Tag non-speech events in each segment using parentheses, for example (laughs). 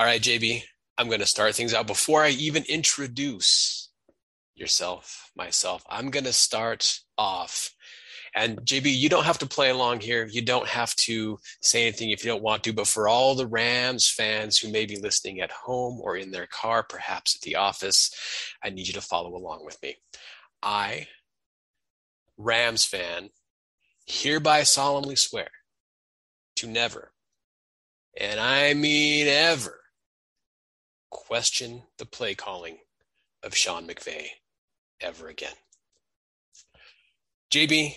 All right, JB, I'm going to start things out. Before I even introduce yourself, myself, I'm going to start off and JB, you don't have to play along here. You don't have to say anything if you don't want to. But for all the Rams fans who may be listening at home or in their car, perhaps at the office, I need you to follow along with me. I, Rams fan, hereby solemnly swear to never, and I mean ever, question the play calling of Sean McVay ever again. JB,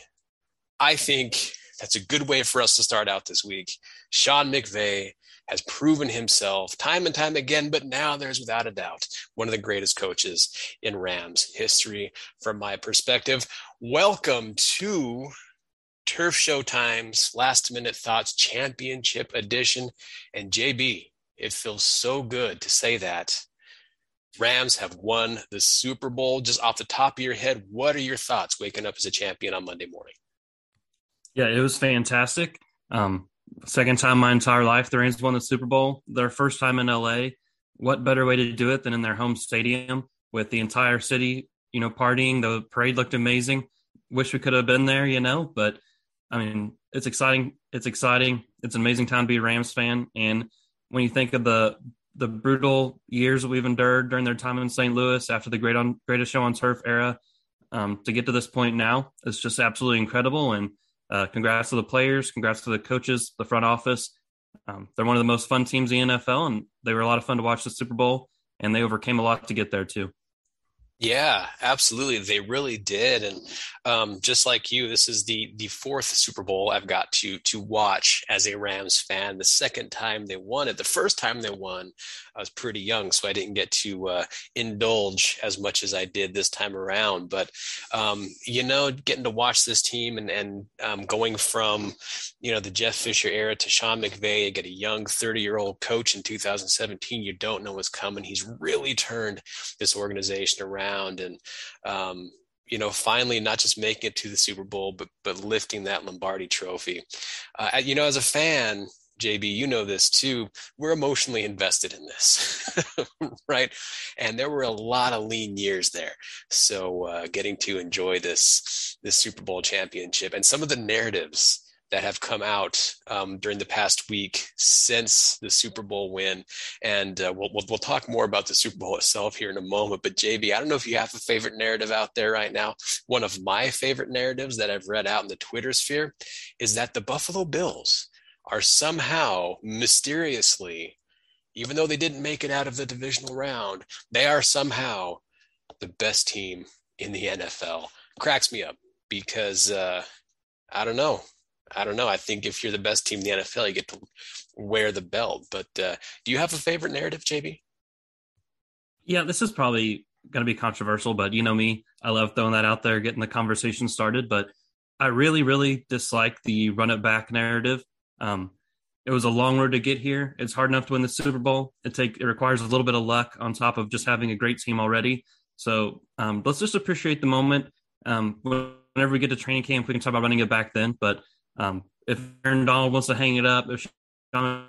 I think that's a good way for us to start out this week. Sean McVay has proven himself time and time again, but now there's without a doubt one of the greatest coaches in Rams history from my perspective. Welcome to Turf Show Times Last Minute Thoughts Championship Edition. And JB, it feels so good to say that. Rams have won the Super Bowl. Just off the top of your head, what are your thoughts waking up as a champion on Monday morning? Yeah, it was fantastic. Um, second time my entire life the Rams won the Super Bowl. Their first time in LA. What better way to do it than in their home stadium with the entire city, you know, partying. The parade looked amazing. Wish we could have been there, you know, but I mean, it's exciting. It's exciting. It's an amazing time to be a Rams fan. And when you think of the the brutal years that we've endured during their time in St. Louis after the great on greatest show on turf era, um, to get to this point now, it's just absolutely incredible. And uh, congrats to the players, congrats to the coaches, the front office. Um, they're one of the most fun teams in the NFL, and they were a lot of fun to watch the Super Bowl, and they overcame a lot to get there too. Yeah, absolutely. They really did. And um, just like you, this is the the fourth Super Bowl I've got to to watch as a Rams fan. The second time they won it. The first time they won, I was pretty young, so I didn't get to uh, indulge as much as I did this time around. But um, you know, getting to watch this team and and um, going from you know the Jeff Fisher era to Sean McVay, you get a young 30 year old coach in 2017. You don't know what's coming. He's really turned this organization around around and um, you know finally not just making it to the Super Bowl but but lifting that Lombardi trophy. Uh, you know as a fan JB, you know this too. We're emotionally invested in this, (laughs) right? And there were a lot of lean years there. So uh, getting to enjoy this this Super Bowl championship and some of the narratives that have come out um, during the past week since the Super Bowl win. And uh, we'll, we'll, we'll, talk more about the Super Bowl itself here in a moment. But JB, I don't know if you have a favorite narrative out there right now. One of my favorite narratives that I've read out in the Twitter sphere is that the Buffalo Bills are somehow mysteriously, even though they didn't make it out of the divisional round, they are somehow the best team in the NFL. Cracks me up because uh, I don't know. I don't know. I think if you're the best team in the NFL, you get to wear the belt. But uh, do you have a favorite narrative, JB? Yeah, this is probably going to be controversial, but you know me, I love throwing that out there, getting the conversation started. But I really, really dislike the run it back narrative. Um, it was a long road to get here. It's hard enough to win the Super Bowl. It take it requires a little bit of luck on top of just having a great team already. So um, let's just appreciate the moment. Um, whenever we get to training camp, we can talk about running it back then. But um, if Aaron Donald wants to hang it up, if Sean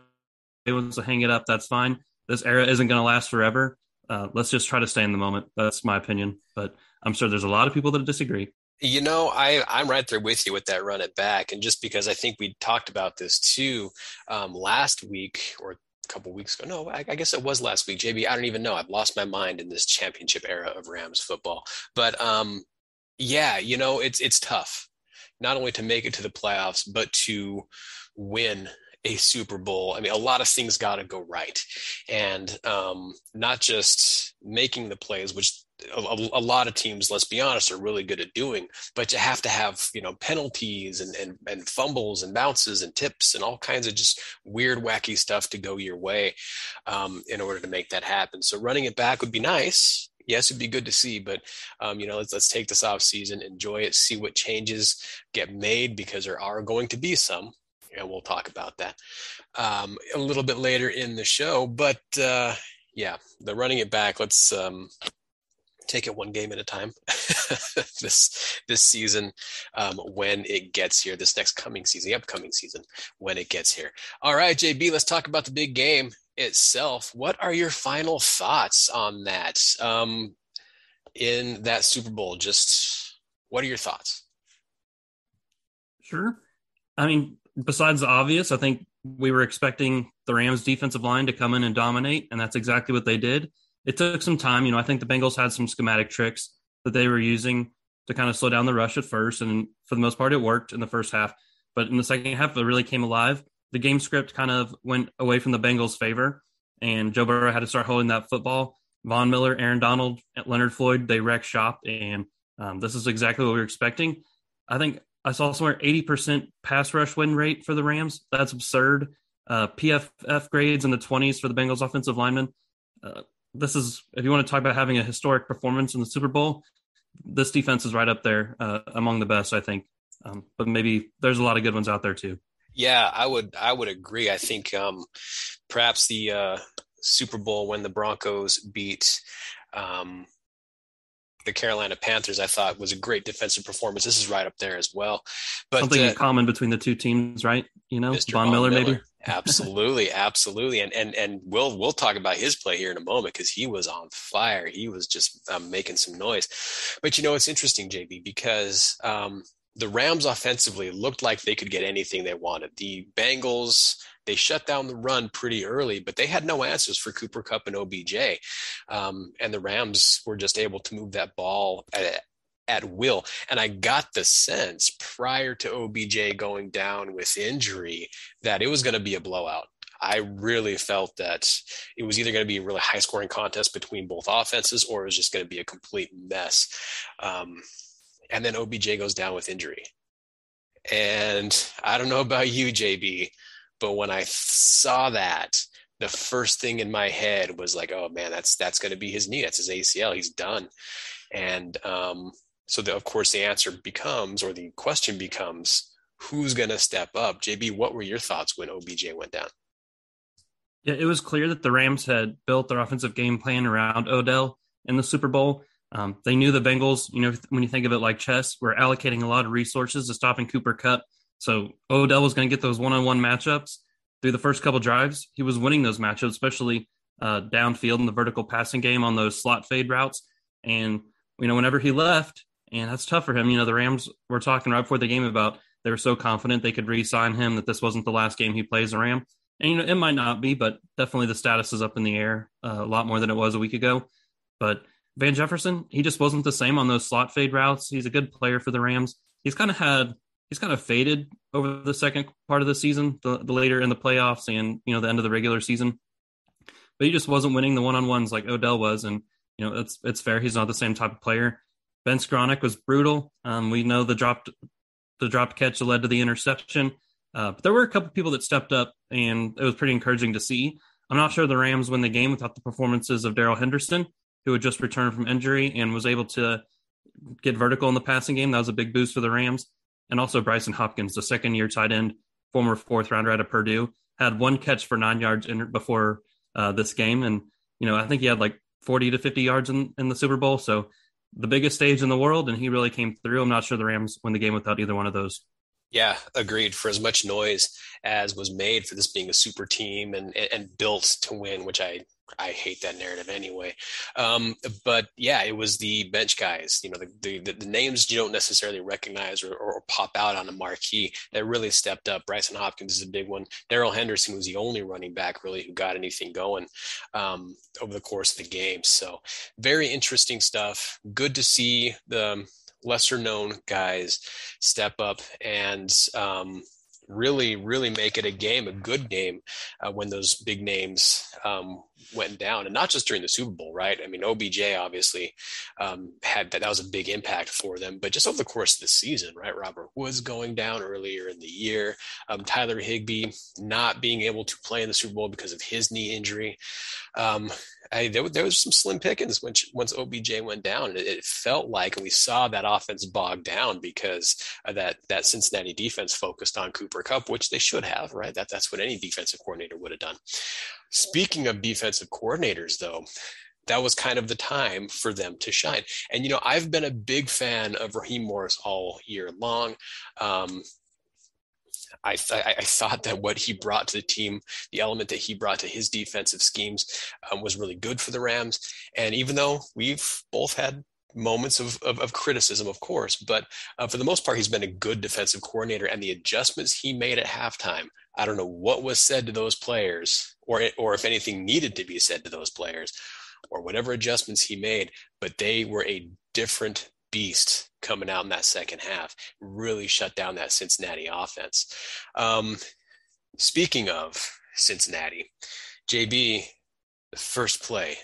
wants to hang it up, that's fine. This era isn't going to last forever. Uh, let's just try to stay in the moment. That's my opinion, but I'm sure there's a lot of people that disagree. You know, I, I'm right there with you with that run it back. And just because I think we talked about this too um, last week or a couple weeks ago. No, I, I, guess it was last week. JB, I don't even know. I've lost my mind in this championship era of Rams football. But um, yeah, you know, it's it's tough not only to make it to the playoffs, but to win a Super Bowl. I mean, a lot of things got to go right, and um, not just making the plays, which a, a, lot of teams, let's be honest, are really good at doing. But you have to have you know penalties and and and fumbles and bounces and tips and all kinds of just weird, wacky stuff to go your way um, in order to make that happen. So running it back would be nice. Yes, it'd be good to see, but um, you know, let's let's take this off season, enjoy it, see what changes get made because there are going to be some, and we'll talk about that um, a little bit later in the show. But uh, yeah, the running it back. Let's um, take it one game at a time (laughs) this this season um, when it gets here this next coming season the upcoming season when it gets here. All right jb let's talk about the big game itself. What are your final thoughts on that um, in that super bowl? Just what are your thoughts? Sure. I mean besides the obvious i think we were expecting the rams defensive line to come in and dominate and that's exactly what they did it took some time. You know, I think the Bengals had some schematic tricks that they were using to kind of slow down the rush at first, and for the most part, it worked in the first half. But in the second half, it really came alive. The game script kind of went away from the Bengals' favor, and Joe Burrow had to start holding that football. Von Miller, Aaron Donald, Leonard Floyd, they wrecked shop, and um, this is exactly what we were expecting. I think I saw somewhere 80% pass rush win rate for the Rams. That's absurd. Uh, PFF grades in the 20s for the Bengals offensive linemen. Uh, this is if you want to talk about having a historic performance in the Super Bowl, this defense is right up there uh, among the best, I think. Um, but maybe there's a lot of good ones out there too. Yeah, I would I would agree. I think um, perhaps the uh, Super Bowl when the Broncos beat um, the Carolina Panthers, I thought was a great defensive performance. This is right up there as well. But something uh, in common between the two teams, right? You know, Mr. Von, Von Miller, Miller, maybe. absolutely, absolutely, and and and we'll we'll talk about his play here in a moment because he was on fire. He was just um, making some noise. But you know, it's interesting, JB, because um, the Rams offensively looked like they could get anything they wanted. The Bengals they shut down the run pretty early, but they had no answers for Cooper Kupp and OBJ. Um, and the Rams were just able to move that ball at, at will. And I got the sense prior to OBJ going down with injury that it was going to be a blowout. I really felt that it was either going to be a really high scoring contest between both offenses or it was just going to be a complete mess. Um, and then OBJ goes down with injury. And I don't know about you, JB, but when I saw that, the first thing in my head was like, oh man, that's that's going to be his knee. That's his ACL. He's done. And um, so, the, of course, the answer becomes, or the question becomes, who's going to step up? JB, what were your thoughts when OBJ went down? Yeah, it was clear that the Rams had built their offensive game plan around Odell in the Super Bowl. Um, they knew the Bengals, you know, when you think of it like chess, were allocating a lot of resources to stopping Cooper Kupp so Odell was going to get those one-on-one matchups through the first couple drives. He was winning those matchups, especially uh, downfield in the vertical passing game on those slot fade routes. And you know, whenever he left, and that's tough for him. You know, the Rams were talking right before the game about they were so confident they could re-sign him that this wasn't the last game he plays a Ram. And you know, it might not be, but definitely the status is up in the air uh, a lot more than it was a week ago. But Van Jefferson, he just wasn't the same on those slot fade routes. He's a good player for the Rams. He's kind of had he's kind of faded over the second part of the season, the, the later in the playoffs and you know the end of the regular season. But he just wasn't winning the one on ones like Odell was, and you know it's it's fair. He's not the same type of player. Ben Skowronek was brutal. Um, we know the dropped the dropped catch led to the interception. Uh, but there were a couple people that stepped up, and it was pretty encouraging to see. I'm not sure the Rams win the game without the performances of Darrell Henderson, who had just returned from injury and was able to get vertical in the passing game. That was a big boost for the Rams and also Brycen Hopkins, the second year tight end, former fourth rounder out of Purdue, had one catch for nine yards in, before uh, this game. And, you know, I think he had like 40 to 50 yards in, in the Super Bowl. So the biggest stage in the world, and he really came through. I'm not sure the Rams win the game without either one of those. Yeah, agreed. For as much noise as was made for this being a super team and and built to win, which I I hate that narrative anyway. Um, but yeah, it was the bench guys, you know, the, the, the names you don't necessarily recognize or, or, pop out on a marquee that really stepped up. Brycen Hopkins is a big one. Darrell Henderson was the only running back really who got anything going um, over the course of the game. So very interesting stuff. Good to see the lesser known guys step up and um, really, really make it a game, a good game, uh, when those big names um, went down, and not just during the Super Bowl, right? I mean, OBJ obviously um, had that, that was a big impact for them, but just over the course of the season, right? Robert Woods going down earlier in the year, um, Tyler Higbee not being able to play in the Super Bowl because of his knee injury. I, there, there, was some slim pickings when, once OBJ went down. It, it, felt like, and we saw that offense bog down because that that Cincinnati defense focused on Cooper Kupp, which they should have, right? That that's what any defensive coordinator would have done. Speaking of defensive coordinators, though, that was kind of the time for them to shine. And you know, I've been a big fan of Raheem Morris all year long. Um, I, I thought that what he brought to the team, the element that he brought to his defensive schemes, um, was really good for the Rams. And even though we've both had moments of, of, of criticism, of course, but uh, for the most part, he's been a good defensive coordinator. And the adjustments he made at halftime, I don't know what was said to those players, or or if anything needed to be said to those players, or whatever adjustments he made, but they were a different beast coming out in that second half. Really shut down that Cincinnati offense. Um, speaking of Cincinnati, JB, the first play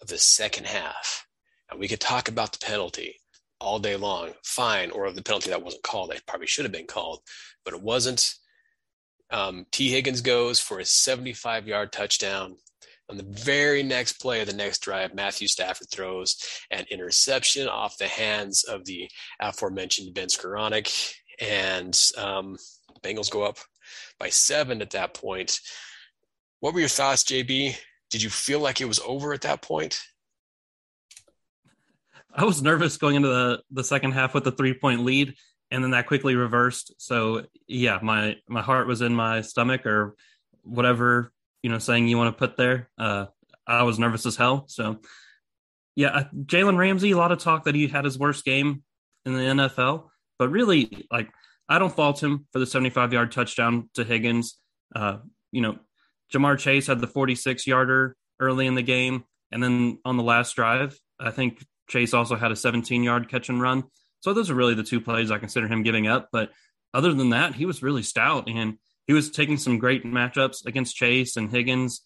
of the second half, and we could talk about the penalty all day long, fine, or the penalty that wasn't called. It probably should have been called, but it wasn't. Um, Tee Higgins goes for a 75 yard touchdown. On the very next play of the next drive, Matthew Stafford throws an interception off the hands of the aforementioned Ben Skowronek, and um, Bengals go up by seven at that point. What were your thoughts, JB? Did you feel like it was over at that point? I was nervous going into the, the second half with the three point lead, and then that quickly reversed. So yeah, my my heart was in my stomach or whatever you know saying you want to put there. Uh, I was nervous as hell. So yeah, Jalen Ramsey, a lot of talk that he had his worst game in the NFL, but really, like I don't fault him for the 75 yard touchdown to Higgins. Uh, you know, Ja'Marr Chase had the 46 yarder early in the game, and then on the last drive, I think Chase also had a 17 yard catch and run. So those are really the two plays I consider him giving up. But other than that, he was really stout and he was taking some great matchups against Chase and Higgins,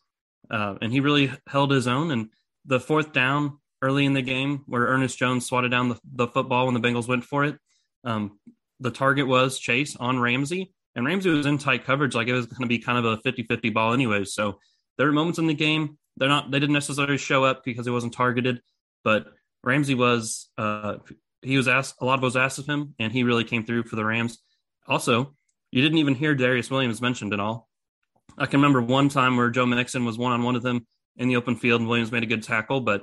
uh, and he really held his own. And the fourth down early in the game, where Ernest Jones swatted down the, the football when the Bengals went for it, um, the target was Chase on Ramsey, and Ramsey was in tight coverage, like it was going to be kind of a 50-50 ball anyways. So there were moments in the game they're not they didn't necessarily show up because it wasn't targeted, but Ramsey was uh, he was asked a lot of was asked of him, and he really came through for the Rams. Also, you didn't even hear Darious Williams mentioned at all. I can remember one time where Joe Mixon was one on one with him in the open field, and Williams made a good tackle, but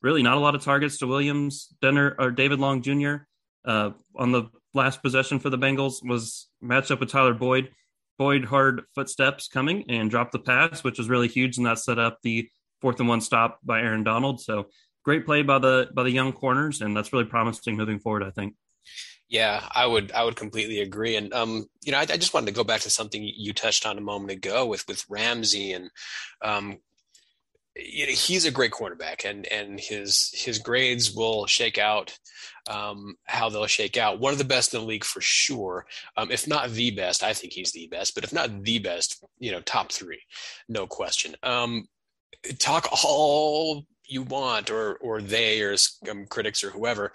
really not a lot of targets to Williams. Denner or David Long Jr. Uh, on the last possession for the Bengals was matched up with Tyler Boyd. Boyd heard footsteps coming and dropped the pass, which was really huge, and that set up the fourth and one stop by Aaron Donald. So great play by the by the young corners, and that's really promising moving forward. I think. Yeah, I would I would completely agree, and um, you know, I, I, just wanted to go back to something you touched on a moment ago with with Ramsey, and um, you know, he's a great quarterback, and and his his grades will shake out um, how they'll shake out. One of the best in the league for sure, um, if not the best. I think he's the best, but if not the best, you know, top three, no question. Um, talk all you want, or or they, or um, critics, or whoever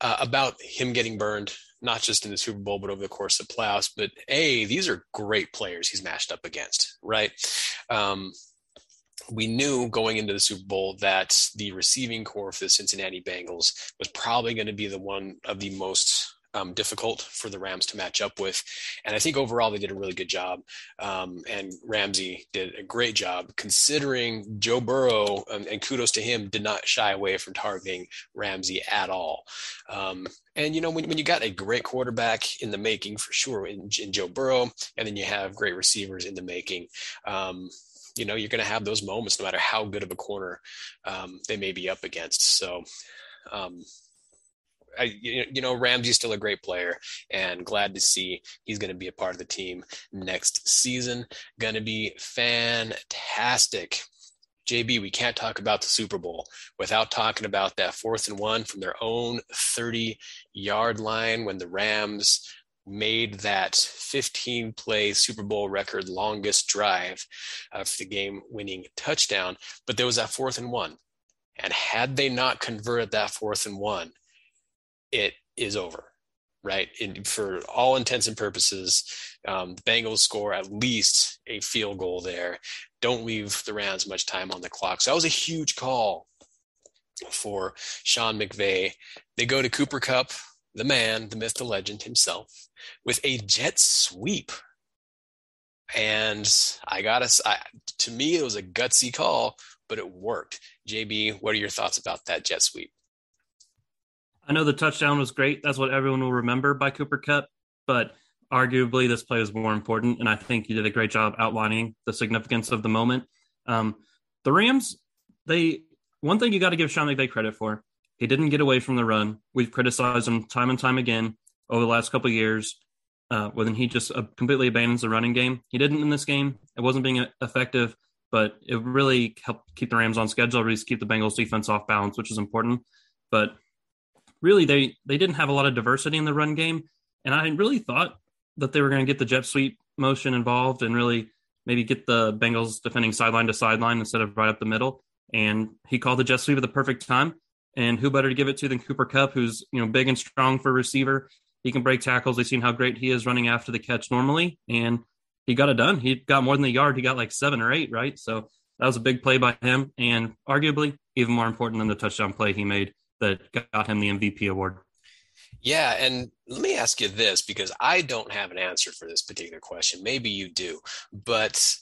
uh, about him getting burned, not just in the Super Bowl, but over the course of playoffs. But A, these are great players he's matched up against, right? Um, we knew going into the Super Bowl that the receiving corps for the Cincinnati Bengals was probably going to be the one of the most um, difficult for the Rams to match up with. And I think overall they did a really good job. Um, and Ramsey did a great job considering Joe Burrow, um, and kudos to him, did not shy away from targeting Ramsey at all. Um, and, you know, when, when you got a great quarterback in the making, for sure, in, in Joe Burrow, and then you have great receivers in the making, um, you know, you're going to have those moments no matter how good of a corner um, they may be up against. So, I, you know, Ramsey's still a great player, and glad to see he's going to be a part of the team next season. Going to be fantastic. JB, we can't talk about the Super Bowl without talking about that fourth and one from their own 30 yard line when the Rams made that 15 play Super Bowl record longest drive for the game winning touchdown. But there was that fourth and one. And had they not converted that fourth and one, it is over, right? For all intents and purposes, um, the Bengals score at least a field goal there. Don't leave the Rams much time on the clock. So that was a huge call for Sean McVay. They go to Cooper Kupp, the man, the myth, the legend himself, with a jet sweep. And I got us. To me, it was a gutsy call, but it worked. JB, what are your thoughts about that jet sweep? I know the touchdown was great. That's what everyone will remember by Cooper Kupp, but arguably this play is more important. And I think you did a great job outlining the significance of the moment. Um, the Rams, they one thing you got to give Sean McVay credit for, he didn't get away from the run. We've criticized him time and time again over the last couple years uh, when he just uh, completely abandons the running game. He didn't in this game. It wasn't being effective, but it really helped keep the Rams on schedule, really keep the Bengals defense off balance, which is important. But really, they they didn't have a lot of diversity in the run game, and I really thought that they were going to get the jet sweep motion involved and really maybe get the Bengals defending sideline to sideline instead of right up the middle. And he called the jet sweep at the perfect time. And who better to give it to than Cooper Kupp, who's you know big and strong for receiver. He can break tackles. They've seen how great he is running after the catch normally, and he got it done. He got more than the yard. He got like seven or eight, right? So that was a big play by him, and arguably even more important than the touchdown play he made that got him the MVP award. Yeah, and let me ask you this because I don't have an answer for this particular question. Maybe you do, but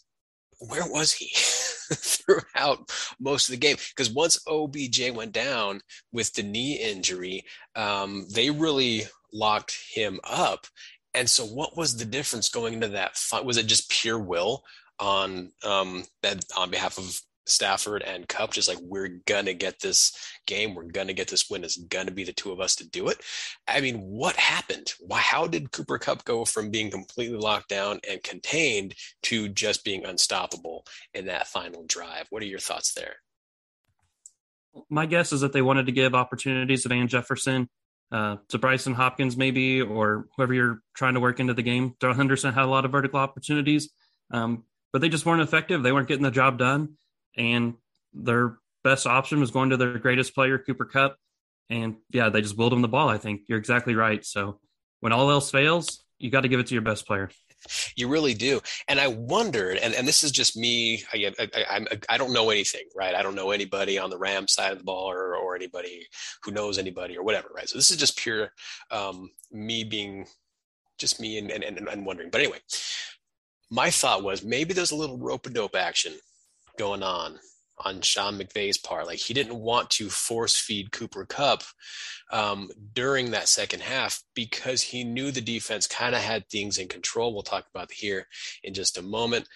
where was he (laughs) throughout most of the game? Because once OBJ went down with the knee injury, um, they really locked him up. And so, what was the difference going into that? Was it just pure will on um, that on behalf of Stafford and Kupp, just like we're gonna get this game, we're gonna get this win. It's gonna be the two of us to do it. I mean, what happened? Why? How did Cooper Kupp go from being completely locked down and contained to just being unstoppable in that final drive? What are your thoughts there? My guess is that they wanted to give opportunities to Van Jefferson, uh, to Brycen Hopkins, maybe, or whoever you're trying to work into the game. Darrell Henderson had a lot of vertical opportunities, um, but they just weren't effective. They weren't getting the job done and their best option was going to their greatest player, Cooper Kupp. And yeah, they just willed him the ball. I think you're exactly right. So when all else fails, you got to give it to your best player. You really do. And I wondered, and, and this is just me, I, I, I, I don't know anything, right? I don't know anybody on the Ram side of the ball or, or anybody who knows anybody or whatever, right? So this is just pure um, me being just me and, and, and wondering. But anyway, my thought was maybe there's a little rope a dope action going on on Sean McVay's part. Like he didn't want to force feed Cooper Kupp um, during that second half because he knew the defense kind of had things in control. We'll talk about here in just a moment.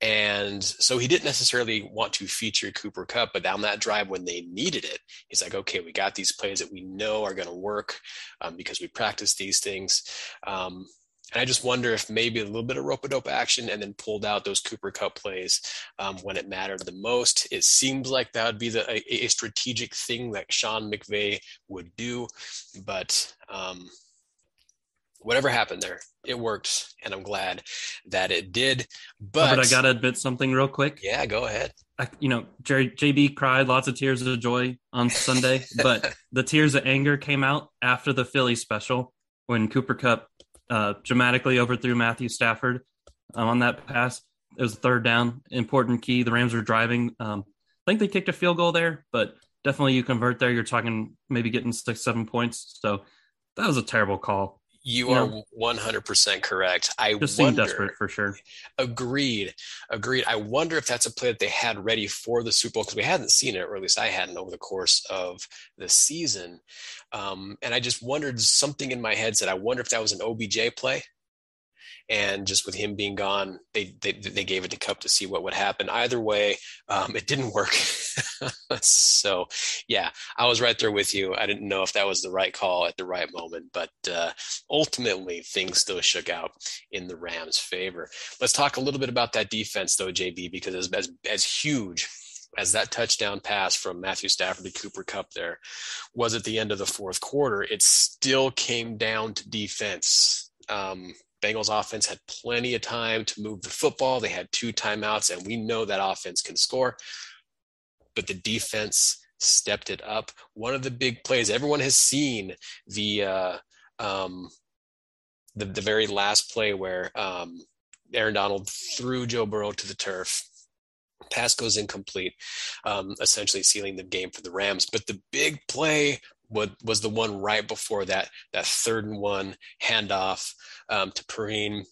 And so he didn't necessarily want to feature Cooper Kupp, but down that drive when they needed it, he's like, okay, we got these plays that we know are going to work um, because we practice these things. Um, and I just wonder if maybe a little bit of rope a dope action and then pulled out those Cooper Kupp plays um, when it mattered the most. It seems like that would be the, a, a strategic thing that Sean McVay would do. But um, whatever happened there, it worked. And I'm glad that it did. But, oh, but I got to admit something real quick. Yeah, go ahead. I, you know, Jerry, JB cried lots of tears of joy on Sunday, but (laughs) the tears of anger came out after the Philly special when Cooper Kupp uh, dramatically overthrew Matthew Stafford um, on that pass. It was a third down, important key. The Rams were driving. Um, I think they kicked a field goal there, but definitely you convert there. You're talking maybe getting six, seven points. So that was a terrible call. You are one hundred percent correct. I just wonder, desperate for sure. Agreed, agreed. I wonder if that's a play that they had ready for the Super Bowl because we hadn't seen it, or at least I hadn't over the course of the season. Um, and I just wondered something in my head said, I wonder if that was an OBJ play and just with him being gone, they they, they gave it to Kupp to see what would happen. Either way, um, it didn't work. (laughs) so, yeah, I was right there with you. I didn't know if that was the right call at the right moment, but uh, ultimately things still shook out in the Rams' favor. Let's talk a little bit about that defense, though, JB, because as as, as huge as that touchdown pass from Matthew Stafford to Cooper Kupp there was at the end of the fourth quarter, it still came down to defense Um, Bengals offense had plenty of time to move the football. They had two timeouts, and we know that offense can score. But the defense stepped it up. One of the big plays everyone has seen the uh, um, the, the very last play where um, Aaron Donald threw Joe Burrow to the turf. Pass goes incomplete, um, essentially sealing the game for the Rams. But the big play was, was the one right before that, that third and one handoff um, to Perine.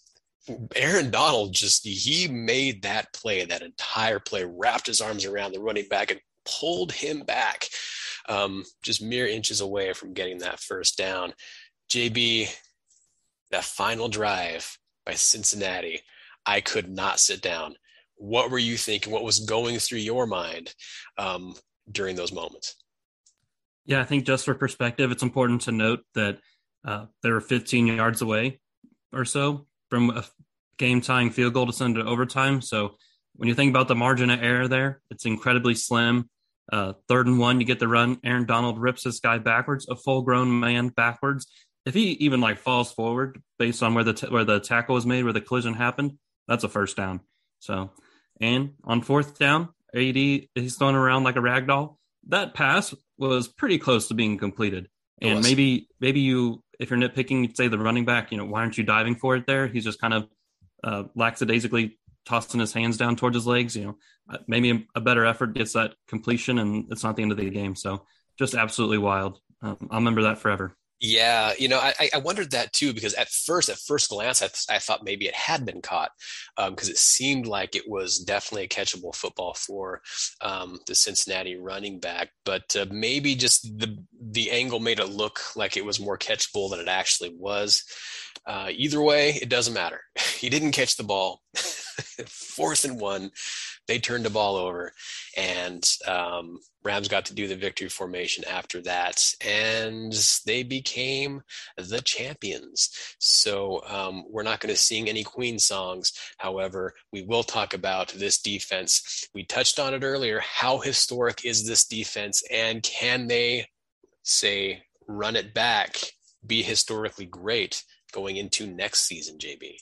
Aaron Donald just he made that play, that entire play, wrapped his arms around the running back and pulled him back, um, just mere inches away from getting that first down. JB, that final drive by Cincinnati, I could not sit down. What were you thinking? What was going through your mind um, during those moments? Yeah, I think just for perspective, it's important to note that uh, they were 15 yards away or so from a game tying field goal to send it overtime. So when you think about the margin of error there, it's incredibly slim. Uh, third and one, you get the run. Aaron Donald rips this guy backwards, a full grown man backwards. If he even like falls forward based on where the t- where the tackle was made, where the collision happened, that's a first down. So, and on fourth down, AD he's thrown around like a rag doll. That pass was pretty close to being completed. And maybe maybe you if you're nitpicking, you'd say the running back, you know, why aren't you diving for it there? He's just kind of uh, lackadaisically tossing his hands down towards his legs. You know, uh, maybe a better effort gets that completion, and it's not the end of the game. So just absolutely wild. Um, I'll remember that forever. Yeah, you know, I, I wondered that too because at first, at first glance, I, I thought maybe it had been caught because um, it seemed like it was definitely a catchable football for um, the Cincinnati running back, but uh, maybe just the the angle made it look like it was more catchable than it actually was. Uh, either way, it doesn't matter. (laughs) He didn't catch the ball. (laughs) Fourth and one, they turned the ball over, and um, Rams got to do the victory formation after that, and they became the champions. So um, we're not going to sing any Queen songs. However, we will talk about this defense. We touched on it earlier. How historic is this defense, and can they say run it back, be historically great going into next season, JB?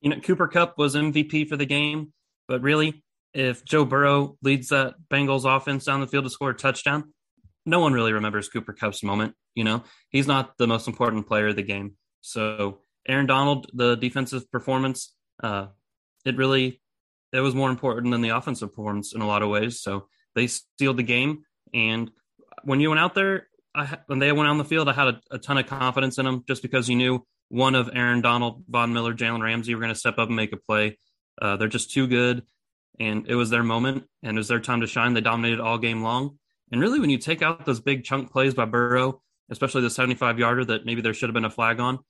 You know, Cooper Kupp was MVP for the game, but really, if Joe Burrow leads that Bengals offense down the field to score a touchdown, no one really remembers Cooper Kupp's moment. You know, he's not the most important player of the game. So Aaron Donald, the defensive performance, uh, it really it was more important than the offensive performance in a lot of ways. So they sealed the game. And when you went out there, I, when they went on the field, I had a, a ton of confidence in them just because you knew one of Aaron Donald, Von Miller, Jalen Ramsey were going to step up and make a play. Uh, they're just too good and it was their moment and it was their time to shine. They dominated all game long. And really, when you take out those big chunk plays by Burrow, especially the 75 yarder that maybe there should have been a flag on,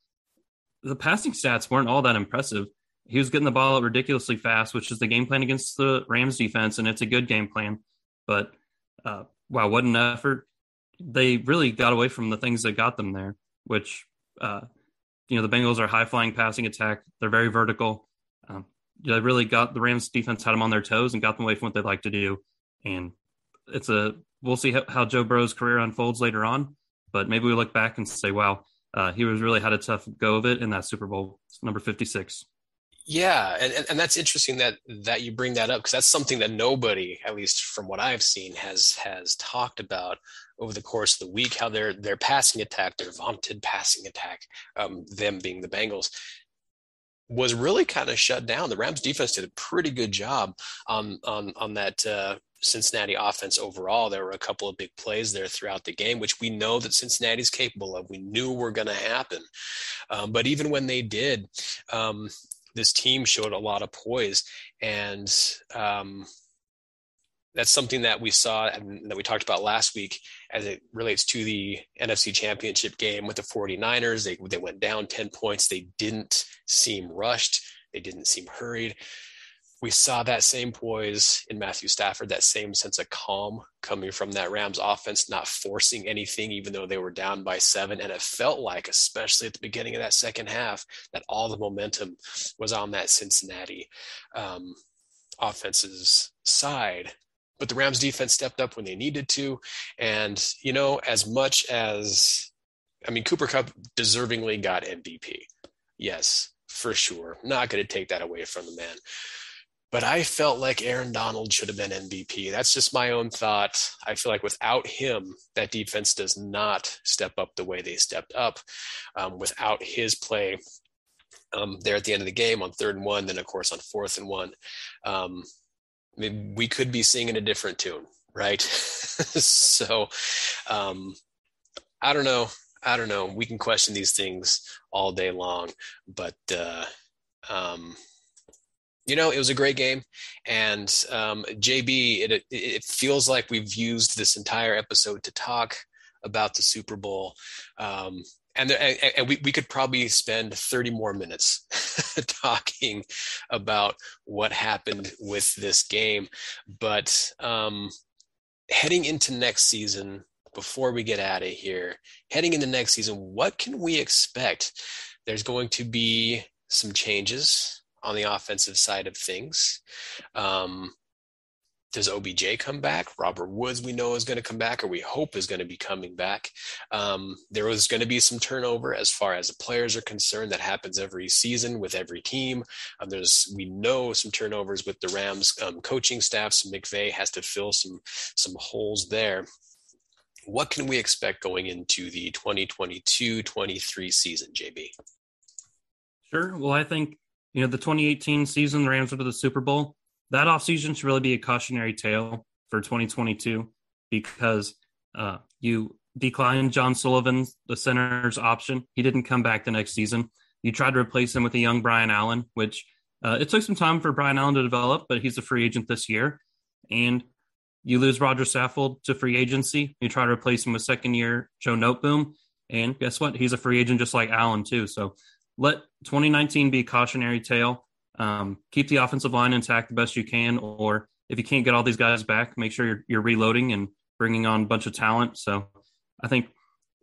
the passing stats weren't all that impressive. He was getting the ball out ridiculously fast, which is the game plan against the Rams defense, and it's a good game plan. But uh, wow, what an effort! They really got away from the things that got them there, which uh, you know the Bengals are high flying passing attack. They're very vertical. Um, they really got the Rams defense had them on their toes and got them away from what they like to do. And it's a we'll see how, how Joe Burrow's career unfolds later on, but maybe we look back and say, wow, uh, he was really had a tough go of it in that Super Bowl number fifty six. Yeah, and, and that's interesting that that you bring that up because that's something that nobody, at least from what I've seen, has has talked about over the course of the week. How their their passing attack, their vaunted passing attack, um, them being the Bengals, was really kind of shut down. The Rams defense did a pretty good job on on on that uh, Cincinnati offense overall. There were a couple of big plays there throughout the game, which we know that Cincinnati's capable of. We knew were going to happen, um, but even when they did, um, this team showed a lot of poise and. Um, that's something that we saw and that we talked about last week as it relates to the NFC championship game with the 49ers. They, they went down 10 points. They didn't seem rushed. They didn't seem hurried. We saw that same poise in Matthew Stafford, that same sense of calm coming from that Rams offense, not forcing anything, even though they were down by seven. And it felt like, especially at the beginning of that second half, that all the momentum was on that Cincinnati um, offense's side but the Rams defense stepped up when they needed to. And, you know, as much as, I mean, Cooper Kupp deservingly got MVP. Yes, for sure. Not going to take that away from the man. But I felt like Aaron Donald should have been MVP. That's just my own thought. I feel like without him, that defense does not step up the way they stepped up. Um, without his play, um, there at the end of the game on third and one, then of course on fourth and one, um, we could be singing a different tune, right? (laughs) so um, I don't know. I don't know. We can question these things all day long, but uh, um, you know, it was a great game. And um, JB, it, it feels like we've used this entire episode to talk about the Super Bowl. Um, and, and, and we, we could probably spend 30 more minutes (laughs) talking about what happened with this game. But um, heading into next season, before we get out of here, heading into next season, what can we expect? There's going to be some changes on the offensive side of things. Um, does OBJ come back? Robert Woods, we know is going to come back, or we hope is going to be coming back. Um, there was going to be some turnover as far as the players are concerned. That happens every season with every team. Um, there's we know some turnovers with the Rams um, coaching staff. So McVay has to fill some some holes there. What can we expect going into the 2022-23 season, JB? Sure. Well, I think you know the 2018 season, the Rams went to the Super Bowl that offseason should really be a cautionary tale for 2022 because uh, you declined John Sullivan, the center's option. He didn't come back the next season. You tried to replace him with a young Brian Allen, which uh, it took some time for Brian Allen to develop, but he's a free agent this year. And you lose Roger Saffold to free agency. You try to replace him with second year Joe Noteboom. And guess what? He's a free agent just like Allen, too. So let 2019 be a cautionary tale. Um, keep the offensive line intact the best you can, or if you can't get all these guys back, make sure you're, you're reloading and bringing on a bunch of talent. So I think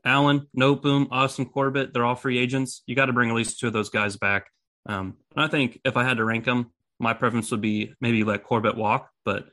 Allen, Noteboom, Austin Corbett, they're all free agents. You got to bring at least two of those guys back. Um, and I think if I had to rank them, my preference would be maybe let Corbett walk, but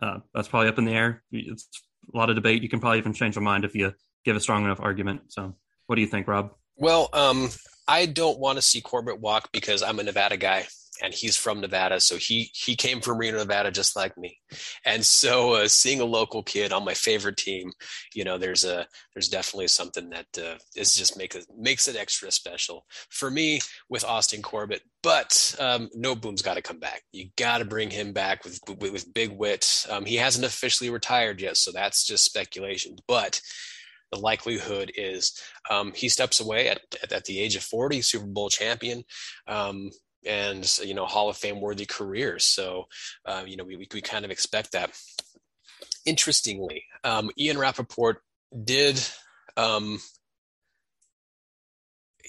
uh, that's probably up in the air. It's a lot of debate. You can probably even change your mind if you give a strong enough argument. So, what do you think, Rob? Well, um, I don't want to see Corbett walk because I'm a Nevada guy and he's from Nevada, so he he came from Reno, Nevada, just like me. And so, uh, seeing a local kid on my favorite team, you know, there's a there's definitely something that uh, is just make makes it extra special for me with Austin Corbett. But um, Noteboom's got to come back. You got to bring him back with with, with Big Whit. Um, he hasn't officially retired yet, so that's just speculation. But the likelihood is um, he steps away at, at, at, the age of 40, Super Bowl champion. Um, and you know Hall of Fame worthy careers. So uh, you know we, we kind of expect that. Interestingly, um, Ian Rapoport did um,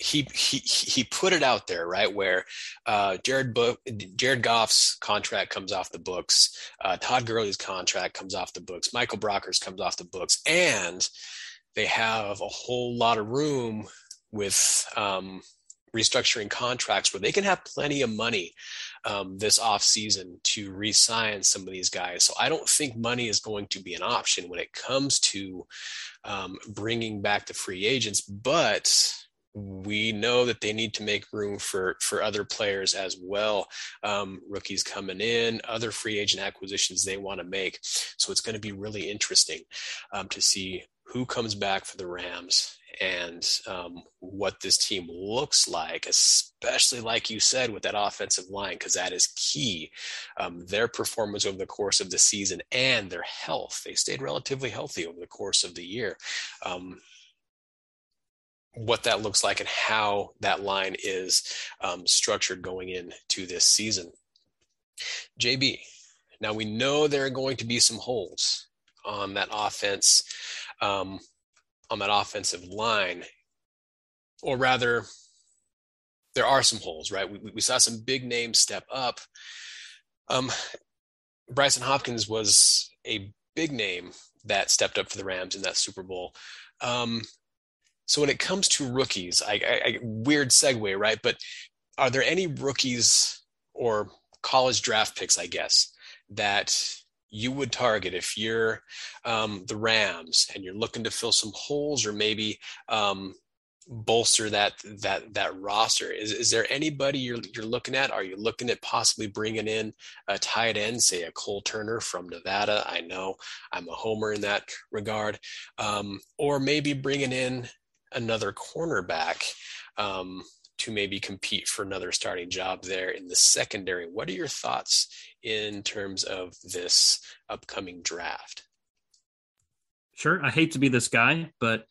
he he he put it out there right where uh, Jared Bo- Jared Goff's contract comes off the books, uh, Todd Gurley's contract comes off the books, Michael Brockers comes off the books, and they have a whole lot of room with um, restructuring contracts where they can have plenty of money um, this off season to re-sign some of these guys. So I don't think money is going to be an option when it comes to um, bringing back the free agents, but we know that they need to make room for for other players as well um, rookies coming in other free agent acquisitions they want to make so it's going to be really interesting um, to see who comes back for the rams and um, what this team looks like, especially like you said with that offensive line, because that is key. Um, their performance over the course of the season and their health, they stayed relatively healthy over the course of the year. Um, what that looks like and how that line is um, structured going into this season. JB, now we know there are going to be some holes on that offense. Um, on that offensive line, or rather, there are some holes, right? We, we saw some big names step up. Um, Brycen Hopkins was a big name that stepped up for the Rams in that Super Bowl. Um, so when it comes to rookies, I, I, I, weird segue, right? But are there any rookies or college draft picks, I guess, that you would target if you're um, the Rams and you're looking to fill some holes or maybe um, bolster that that that roster. Is is there anybody you're you're looking at? Are you looking at possibly bringing in a tight end, say a Cole Turner from Nevada? I know I'm a homer in that regard, um, or maybe bringing in another cornerback. Um, to maybe compete for another starting job there in the secondary. What are your thoughts in terms of this upcoming draft? Sure. I hate to be this guy, but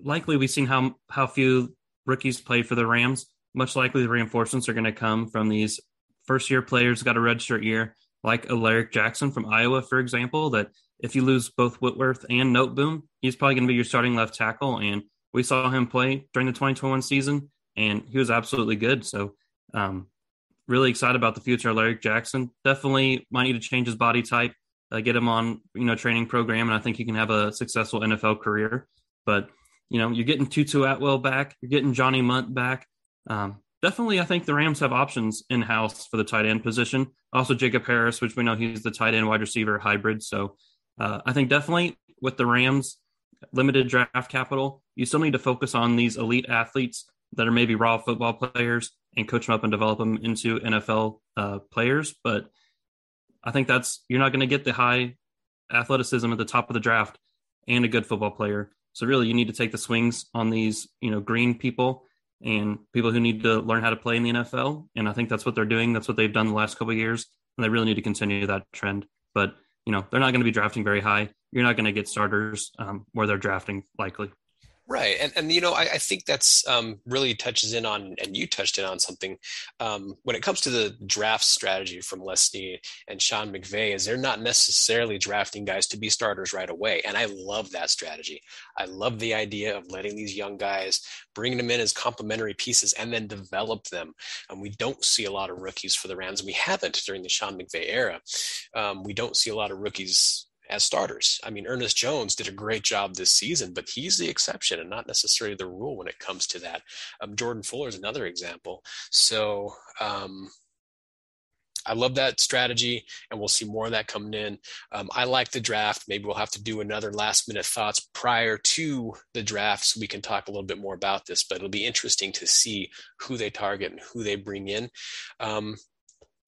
likely we've seen how how few rookies play for the Rams. Much likely the reinforcements are going to come from these first year players got a redshirt year, like Alaric Jackson from Iowa, for example. That if you lose both Whitworth and Noteboom, he's probably going to be your starting left tackle. And we saw him play during the 2021 season, and he was absolutely good. So, um, really excited about the future of Alaric Jackson. Definitely might need to change his body type, uh, get him on you know training program, and I think he can have a successful NFL career. But you know, you're getting Tutu Atwell back, you're getting Johnny Mundt back. Um, definitely, I think the Rams have options in house for the tight end position. Also, Jacob Harris, which we know he's the tight end wide receiver hybrid. So uh, I think definitely with the Rams limited draft capital, you still need to focus on these elite athletes that are maybe raw football players and coach them up and develop them into NFL uh, players. But I think that's you're not going to get the high athleticism at the top of the draft and a good football player. So really, you need to take the swings on these, you know, green people and people who need to learn how to play in the NFL. And I think that's what they're doing. That's what they've done the last couple years, and they really need to continue that trend. But you know, they're not going to be drafting very high. You're not going to get starters um, where they're drafting likely. Right, and and you know I, I think that's um, really touches in on, and you touched in on something um, when it comes to the draft strategy from Les Snead and Sean McVay. Is they're not necessarily drafting guys to be starters right away, and I love that strategy. I love the idea of letting these young guys bringing them in as complementary pieces and then develop them. And we don't see a lot of rookies for the Rams. We haven't during the Sean McVay era. Um, we don't see a lot of rookies as starters. I mean, Ernest Jones did a great job this season, but he's the exception and not necessarily the rule when it comes to that. Um, Jordan Fuller is another example. So um, I love that strategy, and we'll see more of that coming in. Um, I like the draft. Maybe we'll have to do another last minute thoughts prior to the draft so we can talk a little bit more about this. But it'll be interesting to see who they target and who they bring in. Um,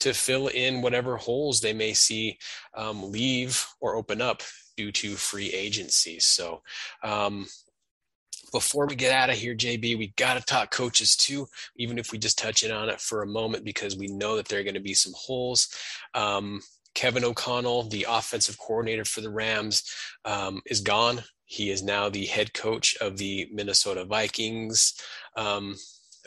to fill in whatever holes they may see um, leave or open up due to free agency. So, um, before we get out of here, JB, we got to talk coaches too, even if we just touch in on it for a moment, because we know that there are going to be some holes. Um, Kevin O'Connell, the offensive coordinator for the Rams, um, is gone. He is now the head coach of the Minnesota Vikings. Um,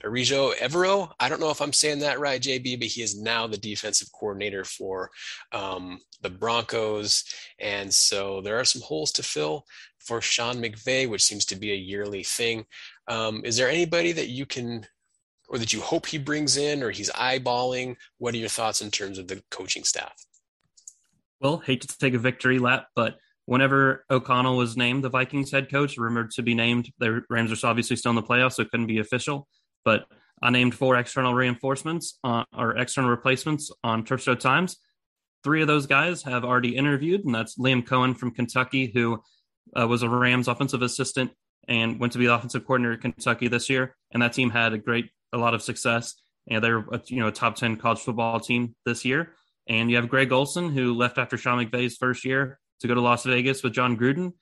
Ejiro Evero. I don't know if I'm saying that right, JB, but he is now the defensive coordinator for um, the Broncos. And so there are some holes to fill for Sean McVay, which seems to be a yearly thing. Um, is there anybody that you can or that you hope he brings in or he's eyeballing? What are your thoughts in terms of the coaching staff? Well, hate to take a victory lap, but whenever O'Connell was named the Vikings head coach, rumored to be named, the Rams are obviously still in the playoffs, so it couldn't be official but I named four external reinforcements uh, or external replacements on Turf Show Times. Three of those guys have already interviewed, and that's Liam Coen from Kentucky, who uh, was a Rams offensive assistant and went to be the offensive coordinator at Kentucky this year. And that team had a great, a lot of success. And they're a, you know a top ten college football team this year. And you have Greg Olson, who left after Sean McVay's first year to go to Las Vegas with Jon Gruden.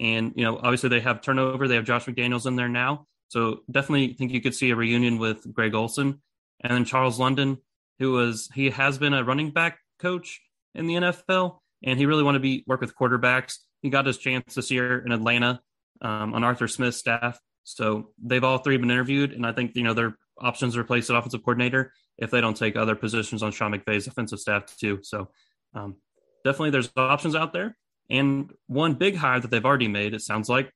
And you know, obviously they have turnover. They have Josh McDaniels in there now, so definitely think you could see a reunion with Greg Olson and then Charles London, who was he has been a running back coach in the NFL, and he really wanted to be work with quarterbacks. He got his chance this year in Atlanta um, on Arthur Smith's staff. So they've all three been interviewed, and I think you know their options to replace an offensive coordinator if they don't take other positions on Sean McVay's offensive staff too. So um, definitely there's options out there. And one big hire that they've already made, it sounds like,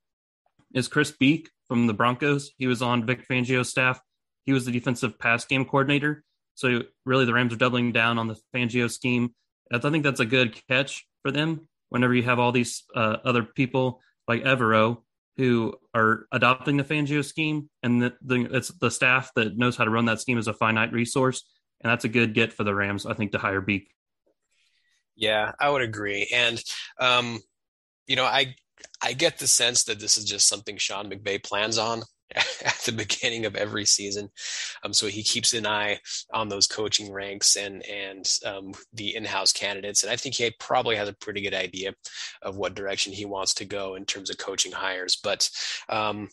is Chris Beake from the Broncos. He was on Vic Fangio's staff. He was the defensive pass game coordinator. So really, the Rams are doubling down on the Fangio scheme. I think that's a good catch for them. Whenever you have all these uh, other people like Evero who are adopting the Fangio scheme, and the, the, it's the staff that knows how to run that scheme is a finite resource, and that's a good get for the Rams, I think, to hire Beake. Yeah, I would agree, and um, you know, I I get the sense that this is just something Sean McVay plans on (laughs) at the beginning of every season. Um, so he keeps an eye on those coaching ranks and and um, the in-house candidates, and I think he probably has a pretty good idea of what direction he wants to go in terms of coaching hires. But um,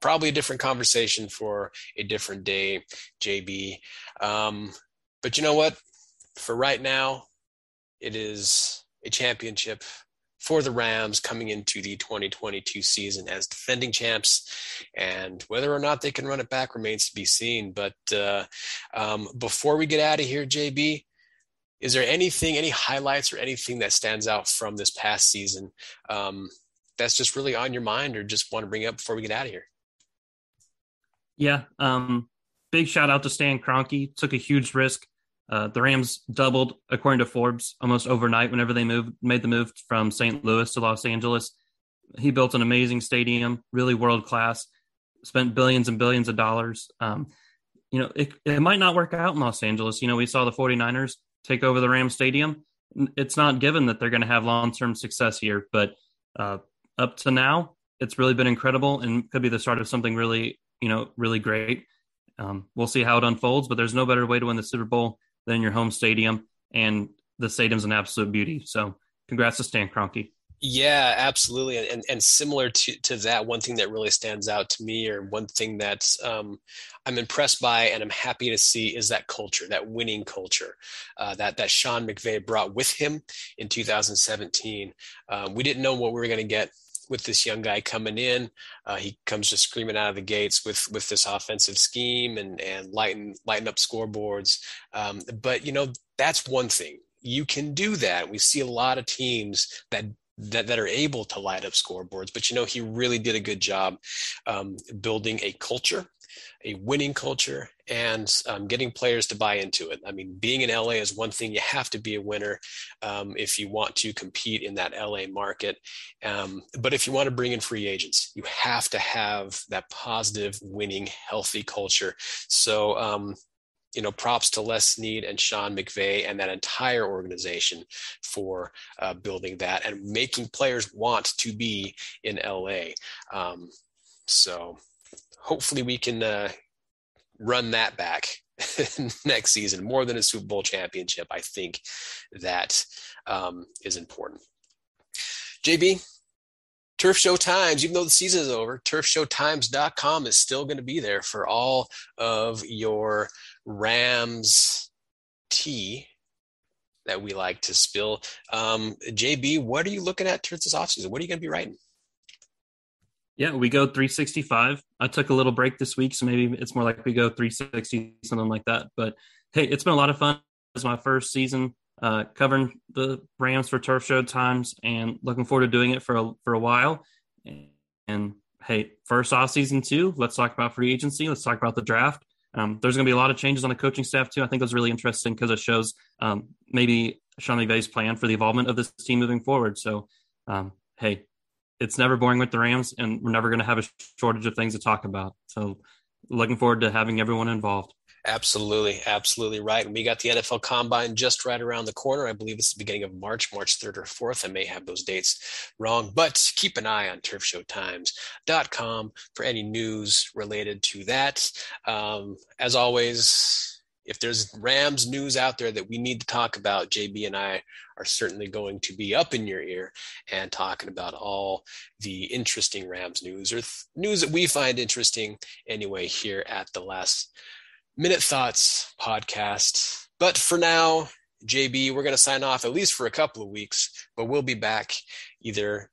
probably a different conversation for a different day, JB. Um, but you know what? For right now, it is a championship for the Rams coming into the 2022 season as defending champs. And whether or not they can run it back remains to be seen. But uh, um, before we get out of here, JB, is there anything, any highlights or anything that stands out from this past season um, that's just really on your mind or just want to bring up before we get out of here? Yeah. Um, big shout out to Stan Kroenke. Took a huge risk uh, the Rams doubled, according to Forbes, almost overnight whenever they moved made the move from St. Louis to Los Angeles. He built an amazing stadium, really world class. Spent billions and billions of dollars. Um, you know, it, it might not work out in Los Angeles. You know, we saw the 49ers take over the Rams Stadium. It's not given that they're going to have long term success here, but uh, up to now, it's really been incredible and could be the start of something really, you know, really great. Um, we'll see how it unfolds, but there's no better way to win the Super Bowl than your home stadium, and the stadium's an absolute beauty. So, congrats to Stan Kroenke. Yeah, absolutely. And, and similar to, to that, one thing that really stands out to me, or one thing that um, I'm impressed by and I'm happy to see, is that culture, that winning culture uh, that, that Sean McVay brought with him in 2017. Um, we didn't know what we were going to get with this young guy coming in. Uh, he comes just screaming out of the gates with with this offensive scheme and and lighten lighten up scoreboards. Um, but you know that's one thing you can do that. We see a lot of teams that that, that are able to light up scoreboards. But you know, he really did a good job um, building a culture a winning culture and um, getting players to buy into it. I mean, being in LA is one thing. You have to be a winner um, if you want to compete in that LA market. Um, but if you want to bring in free agents, you have to have that positive, winning, healthy culture. So, um, you know, props to Les Snead and Sean McVay and that entire organization for uh, building that and making players want to be in LA. Um, so hopefully we can uh, run that back (laughs) next season more than a Super Bowl championship. I think that um, is important. JB, Turf Show Times, even though the season is over, turfshowtimes.com is still going to be there for all of your Rams tea that we like to spill. Um, JB, what are you looking at towards this offseason? What are you going to be writing? Yeah, we go 365. I took a little break this week, so maybe it's more like we go 360, something like that. But hey, it's been a lot of fun. It's my first season uh, covering the Rams for Turf Show Times, and looking forward to doing it for a, for a while. And, and hey, first off season two, let's talk about free agency. Let's talk about the draft. Um, there's going to be a lot of changes on the coaching staff too. I think that's really interesting because it shows um, maybe Sean McVay's plan for the involvement of this team moving forward. So, um, hey, it's never boring with the Rams, and we're never going to have a shortage of things to talk about. So, looking forward to having everyone involved. Absolutely, absolutely right. And we got the NFL Combine just right around the corner. I believe it's the beginning of March, March 3rd or 4th. I may have those dates wrong, but keep an eye on turfshowtimes.com for any news related to that. Um, as always, if there's Rams news out there that we need to talk about, JB and I are certainly going to be up in your ear and talking about all the interesting Rams news or th- news that we find interesting anyway here at the Last Minute Thoughts podcast. But for now, JB, we're going to sign off at least for a couple of weeks, but we'll be back either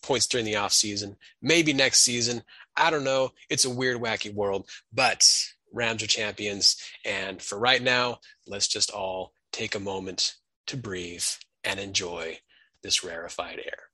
points during the off season, maybe next season. I don't know. It's a weird, wacky world, but Rams are champions. And for right now, let's just all take a moment to breathe and enjoy this rarefied air.